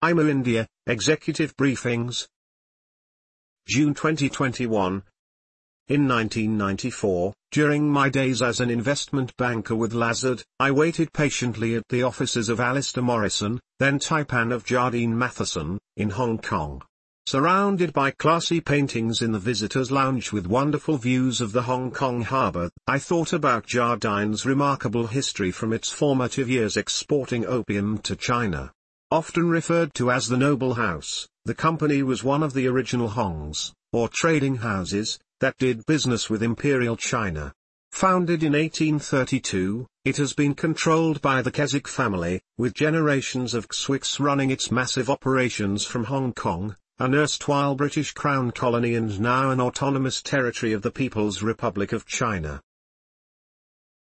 I'm a India, Executive Briefings. June 2021. In 1994, during my days as an investment banker with Lazard, I waited patiently at the offices of Alasdair Morrison, then Taipan of Jardine Matheson, in Hong Kong. Surrounded by classy paintings in the visitors' lounge with wonderful views of the Hong Kong harbour, I thought about Jardine's remarkable history from its formative years exporting opium to China. Often referred to as the Noble House, the company was one of the original Hongs, or trading houses, that did business with Imperial China. Founded in 1832, it has been controlled by the Keswick family, with generations of Keswicks running its massive operations from Hong Kong, an erstwhile British Crown colony and now an autonomous territory of the People's Republic of China.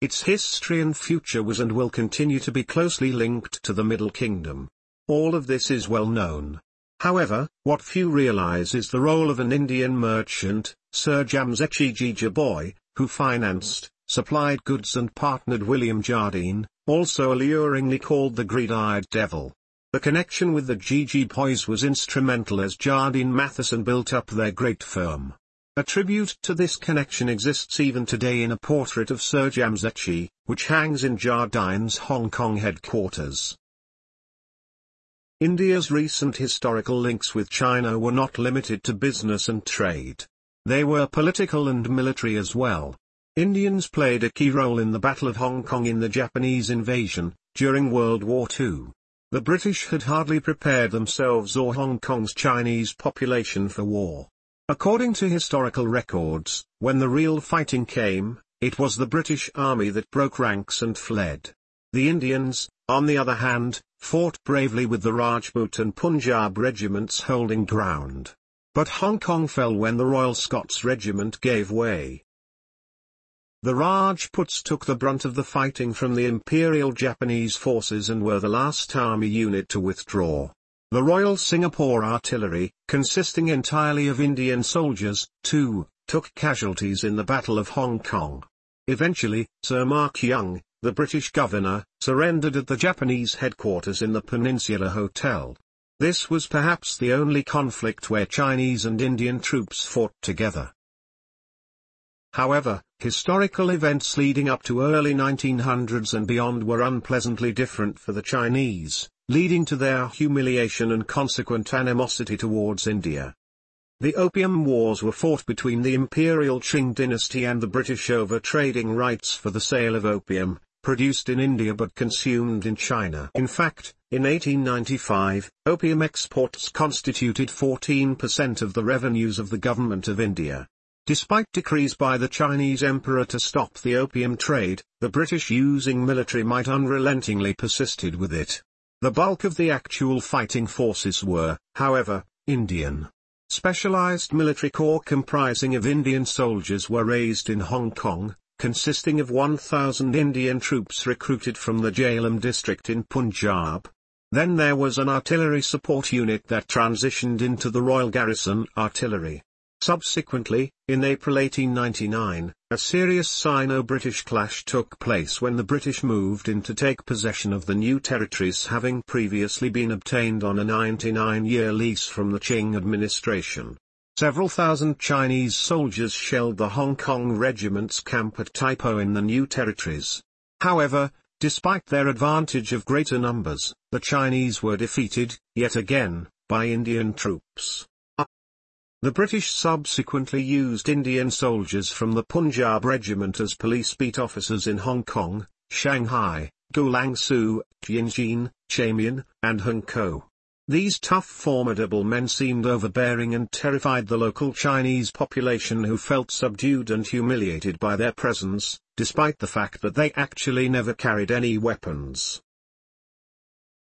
Its history and future was and will continue to be closely linked to the Middle Kingdom. All of this is well known. However, what few realize is the role of an Indian merchant, Sir Jamsetjee Jeejeebhoy, who financed, supplied goods and partnered William Jardine, also alluringly called the Greed-Eyed Devil. The connection with the Jeejeebhoys was instrumental as Jardine Matheson built up their great firm. A tribute to this connection exists even today in a portrait of Sir Jamsetjee, which hangs in Jardine's Hong Kong headquarters. India's recent historical links with China were not limited to business and trade. They were political and military as well. Indians played a key role in the Battle of Hong Kong in the Japanese invasion, during World War II. The British had hardly prepared themselves or Hong Kong's Chinese population for war. According to historical records, when the real fighting came, it was the British army that broke ranks and fled. The Indians, on the other hand, fought bravely with the Rajput and Punjab regiments holding ground. But Hong Kong fell when the Royal Scots Regiment gave way. The Rajputs took the brunt of the fighting from the Imperial Japanese forces and were the last army unit to withdraw. The Royal Singapore Artillery, consisting entirely of Indian soldiers, too, took casualties in the Battle of Hong Kong. Eventually, Sir Mark Young, the British governor, surrendered at the Japanese headquarters in the Peninsula Hotel. This was perhaps the only conflict where Chinese and Indian troops fought together. However, historical events leading up to early 1900s and beyond were unpleasantly different for the Chinese, leading to their humiliation and consequent animosity towards India. The Opium Wars were fought between the Imperial Qing dynasty and the British over trading rights for the sale of opium, produced in India but consumed in China. In fact, in 1895, opium exports constituted 14% of the revenues of the government of India. Despite decrees by the Chinese emperor to stop the opium trade, the British using military might unrelentingly persisted with it. The bulk of the actual fighting forces were, however, Indian. Specialized military corps comprising of Indian soldiers were raised in Hong Kong, consisting of 1,000 Indian troops recruited from the Jhelum district in Punjab. Then there was an artillery support unit that transitioned into the Royal Garrison Artillery. Subsequently, in April 1899, a serious Sino-British clash took place when the British moved in to take possession of the new territories having previously been obtained on a 99-year lease from the Qing administration. Several thousand Chinese soldiers shelled the Hong Kong regiment's camp at Tai Po in the new territories. However, despite their advantage of greater numbers, the Chinese were defeated, yet again, by Indian troops. The British subsequently used Indian soldiers from the Punjab Regiment as police beat officers in Hong Kong, Shanghai, Guangzhou, Tianjin, Shamian, and Hankou. These tough formidable men seemed overbearing and terrified the local Chinese population who felt subdued and humiliated by their presence, despite the fact that they actually never carried any weapons.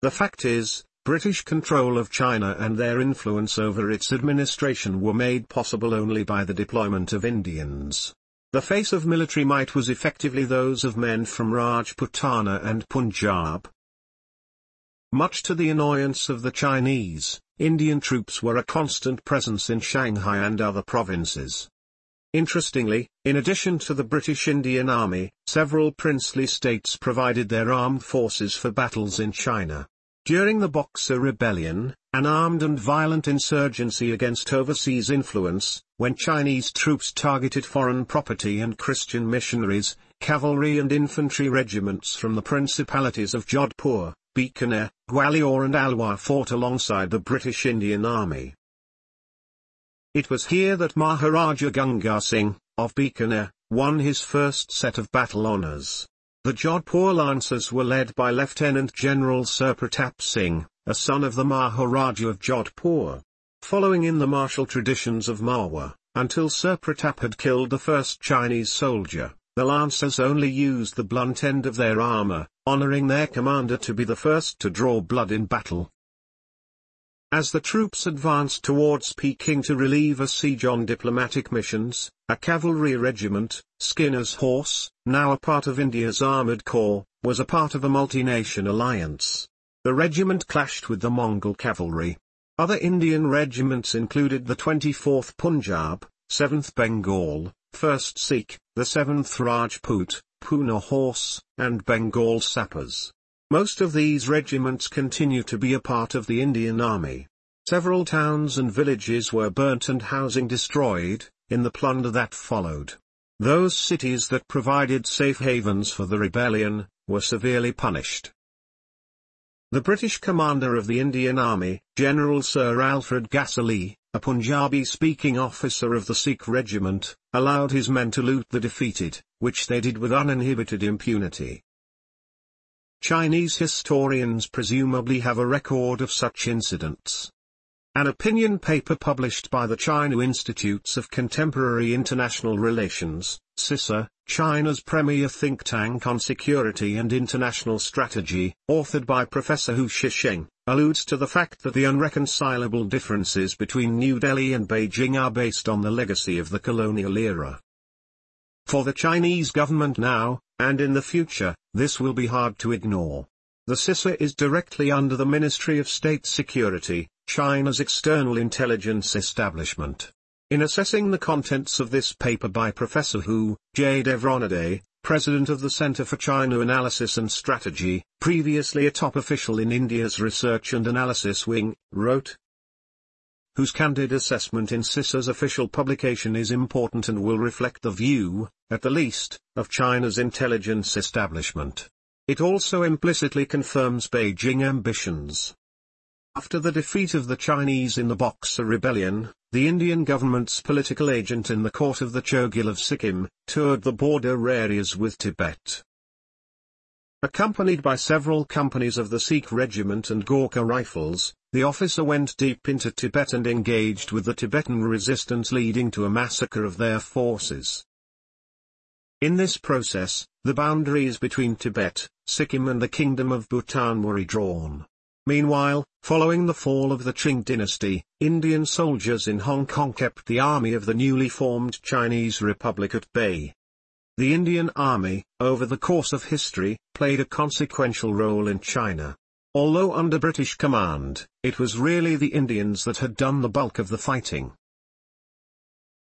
The fact is, British control of China and their influence over its administration were made possible only by the deployment of Indians. The face of military might was effectively those of men from Rajputana and Punjab. Much to the annoyance of the Chinese, Indian troops were a constant presence in Shanghai and other provinces. Interestingly, in addition to the British Indian Army, several princely states provided their armed forces for battles in China. During the Boxer Rebellion, an armed and violent insurgency against overseas influence, when Chinese troops targeted foreign property and Christian missionaries, cavalry and infantry regiments from the principalities of Jodhpur, Bikaner, Gwalior and Alwar fought alongside the British Indian Army. It was here that Maharaja Ganga Singh, of Bikaner, won his first set of battle honours. The Jodhpur Lancers were led by Lieutenant General Sir Pratap Singh, a son of the Maharaja of Jodhpur. Following in the martial traditions of Marwar, until Sir Pratap had killed the first Chinese soldier, the Lancers only used the blunt end of their armor, honoring their commander to be the first to draw blood in battle. As the troops advanced towards Peking to relieve a siege on diplomatic missions, a cavalry regiment, Skinner's Horse, now a part of India's Armoured Corps, was a part of a multi-nation alliance. The regiment clashed with the Mongol cavalry. Other Indian regiments included the 24th Punjab, 7th Bengal, 1st Sikh, the 7th Rajput, Poona Horse, and Bengal Sappers. Most of these regiments continue to be a part of the Indian Army. Several towns and villages were burnt and housing destroyed, in the plunder that followed. Those cities that provided safe havens for the rebellion, were severely punished. The British commander of the Indian Army, General Sir Alfred Gaselee, a Punjabi-speaking officer of the Sikh regiment, allowed his men to loot the defeated, which they did with uninhibited impunity. Chinese historians presumably have a record of such incidents. An opinion paper published by the China Institutes of Contemporary International Relations, CICIR, China's premier think tank on security and international strategy, authored by Professor Hu Shisheng, alludes to the fact that the unreconcilable differences between New Delhi and Beijing are based on the legacy of the colonial era. For the Chinese government now, and in the future, this will be hard to ignore. The CICIR is directly under the Ministry of State Security, China's external intelligence establishment. In assessing the contents of this paper by Professor Hu, Jayadeva Ranade, president of the Center for China Analysis and Strategy, previously a top official in India's Research and Analysis Wing, wrote, Hu's candid assessment in CICIR's official publication is important and will reflect the view, at the least, of China's intelligence establishment. It also implicitly confirms Beijing ambitions. After the defeat of the Chinese in the Boxer Rebellion, the Indian government's political agent in the court of the Chogyal of Sikkim, toured the border areas with Tibet. Accompanied by several companies of the Sikh Regiment and Gorkha Rifles, the officer went deep into Tibet and engaged with the Tibetan resistance leading to a massacre of their forces. In this process, the boundaries between Tibet, Sikkim and the Kingdom of Bhutan were redrawn. Meanwhile, following the fall of the Qing dynasty, Indian soldiers in Hong Kong kept the army of the newly formed Chinese Republic at bay. The Indian Army, over the course of history, played a consequential role in China. Although under British command, it was really the Indians that had done the bulk of the fighting.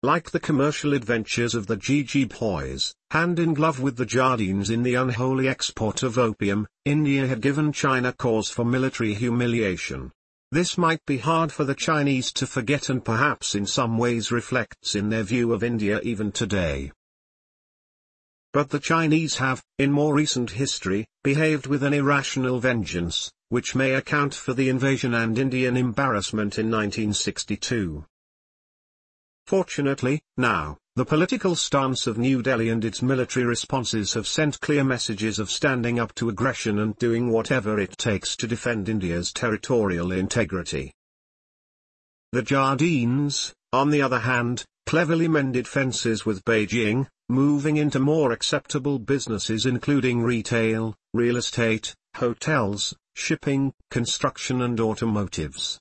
Like the commercial adventures of the Jeejeebhoys, hand in glove with the Jardines in the unholy export of opium, India had given China cause for military humiliation. This might be hard for the Chinese to forget and perhaps in some ways reflects in their view of India even today. But the Chinese have, in more recent history, behaved with an irrational vengeance, which may account for the invasion and Indian embarrassment in 1962. Fortunately, now, the political stance of New Delhi and its military responses have sent clear messages of standing up to aggression and doing whatever it takes to defend India's territorial integrity. The Jardines, on the other hand, cleverly mended fences with Beijing, moving into more acceptable businesses including retail, real estate, hotels, shipping, construction and automotives.